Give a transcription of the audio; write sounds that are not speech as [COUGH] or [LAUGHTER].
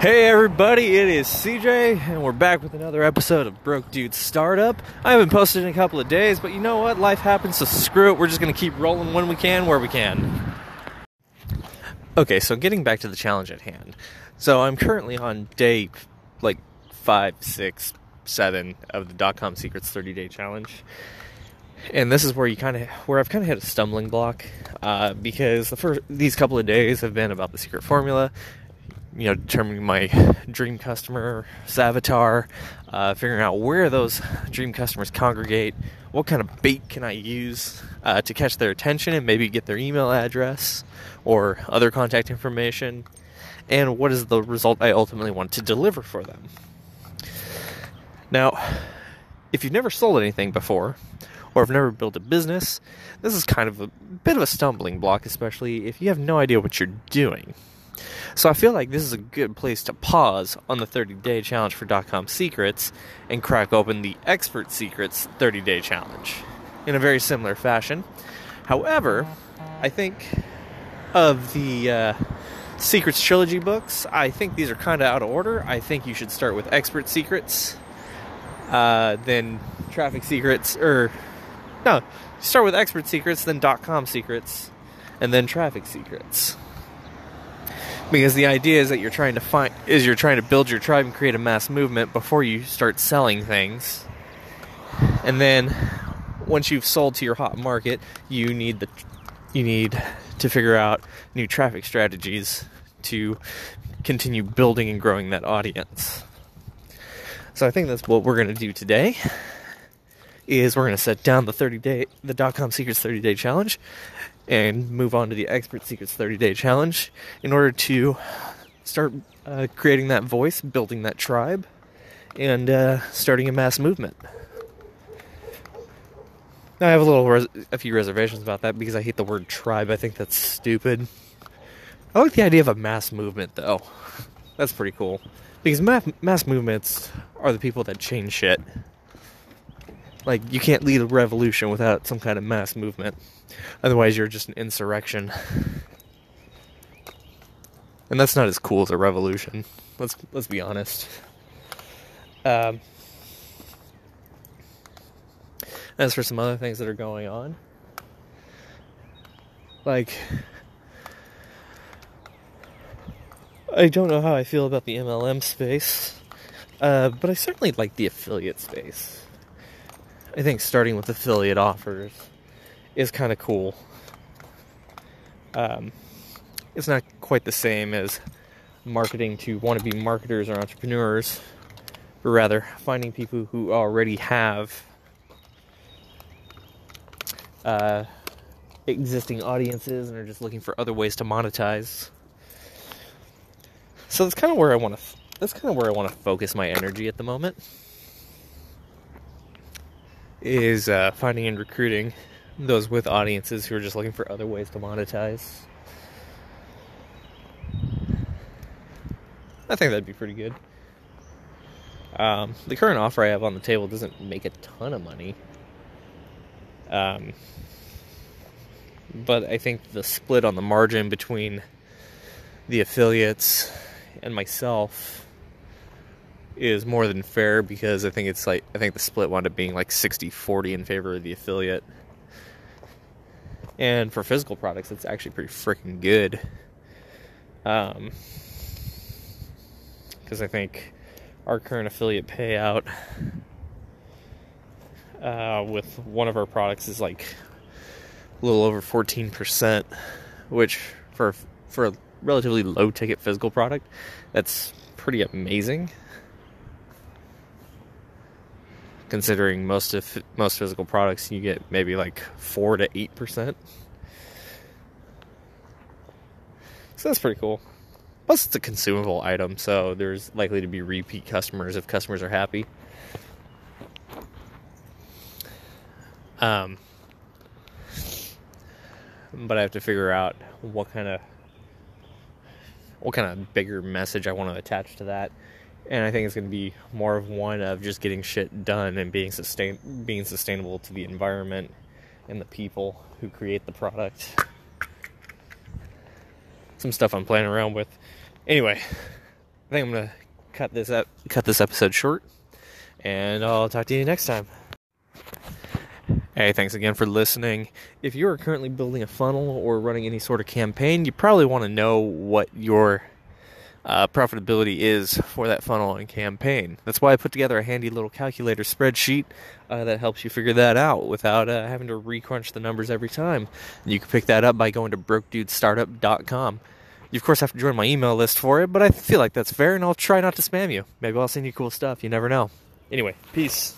Hey everybody, it is CJ, and we're back with another episode of Broke Dude Startup. I haven't posted in a couple of days, but you know what? Life happens, so screw it. We're just gonna keep rolling when we can, where we can. Okay, so getting back to the challenge at hand. So I'm currently on day like five, six, seven of the dot com secrets 30 day challenge. And this is where you kind of where I've kind of hit a stumbling block uh, because the first these couple of days have been about the secret formula, you know, determining my [LAUGHS] dream customer avatar, uh, figuring out where those dream customers congregate, what kind of bait can I use uh, to catch their attention and maybe get their email address or other contact information, and what is the result I ultimately want to deliver for them. Now, if you've never sold anything before, or have never built a business, this is kind of a bit of a stumbling block, especially if you have no idea what you're doing. So I feel like this is a good place to pause on the 30 day challenge for .com secrets and crack open the expert secrets 30 day challenge in a very similar fashion. However, I think of the uh, secrets trilogy books, I think these are kind of out of order. I think you should start with expert secrets, uh, then traffic secrets, or no, start with expert secrets, then .com secrets, and then traffic secrets because the idea is that you're trying to find is you're trying to build your tribe and create a mass movement before you start selling things. And then once you've sold to your hot market you need the you need to figure out new traffic strategies to continue building and growing that audience. So i think that's what we're going to do today is we're going to set down the 30 day the dot com secrets 30 day challenge and move on to the Expert Secrets 30 Day Challenge in order to start uh, creating that voice, building that tribe, and uh, starting a mass movement. Now, I have a little, res- a few reservations about that because I hate the word tribe. I think that's stupid. I like the idea of a mass movement, though. That's pretty cool because mass, mass movements are the people that change shit. Like, you can't lead a revolution without some kind of mass movement. Otherwise, you're just an insurrection. And that's not as cool as a revolution. Let's let's be honest. Um, as for some other things that are going on, like I don't know how I feel about the MLM space, uh, but I certainly like the affiliate space. I think starting with affiliate offers is kind of cool. Um, it's not quite the same as marketing to wannabe marketers or entrepreneurs, but rather finding people who already have uh, existing audiences and are just looking for other ways to monetize. So that's kind of where I want to. That's kind of where I want to focus my energy at the moment. Is uh, finding and recruiting those with audiences who are just looking for other ways to monetize. I think that'd be pretty good. Um, the current offer I have on the table doesn't make a ton of money. Um, but I think the split on the margin between the affiliates and myself is more than fair because I think it's like I think the split wound up being like 60-40 in favor of the affiliate. And for physical products, it's actually pretty freaking good. Um, because I think our current affiliate payout uh, with one of our products is like a little over 14%, which for for a relatively low ticket physical product, that's pretty amazing. Considering most of most physical products you get maybe like 4 to 8%. So that's pretty cool. Plus it's a consumable item, so there's likely to be repeat customers if customers are happy. Um but I have to figure out what kind of what kind of bigger message I want to attach to that and I think it's going to be more of one of just getting shit done and being sustain being sustainable to the environment and the people who create the product. Some stuff I'm playing around with. Anyway, I think I'm gonna cut this up, cut this episode short, and I'll talk to you next time. Hey, thanks again for listening. If you are currently building a funnel or running any sort of campaign, you probably want to know what your uh, profitability is for that funnel and campaign. That's why I put together a handy little calculator spreadsheet uh, that helps you figure that out without uh, having to recrunch the numbers every time. And you can pick that up by going to brokedudestartup.com. You, of course, have to join my email list for it, but I feel like that's fair, and I'll try not to spam you. Maybe I'll send you cool stuff. You never know. Anyway, peace.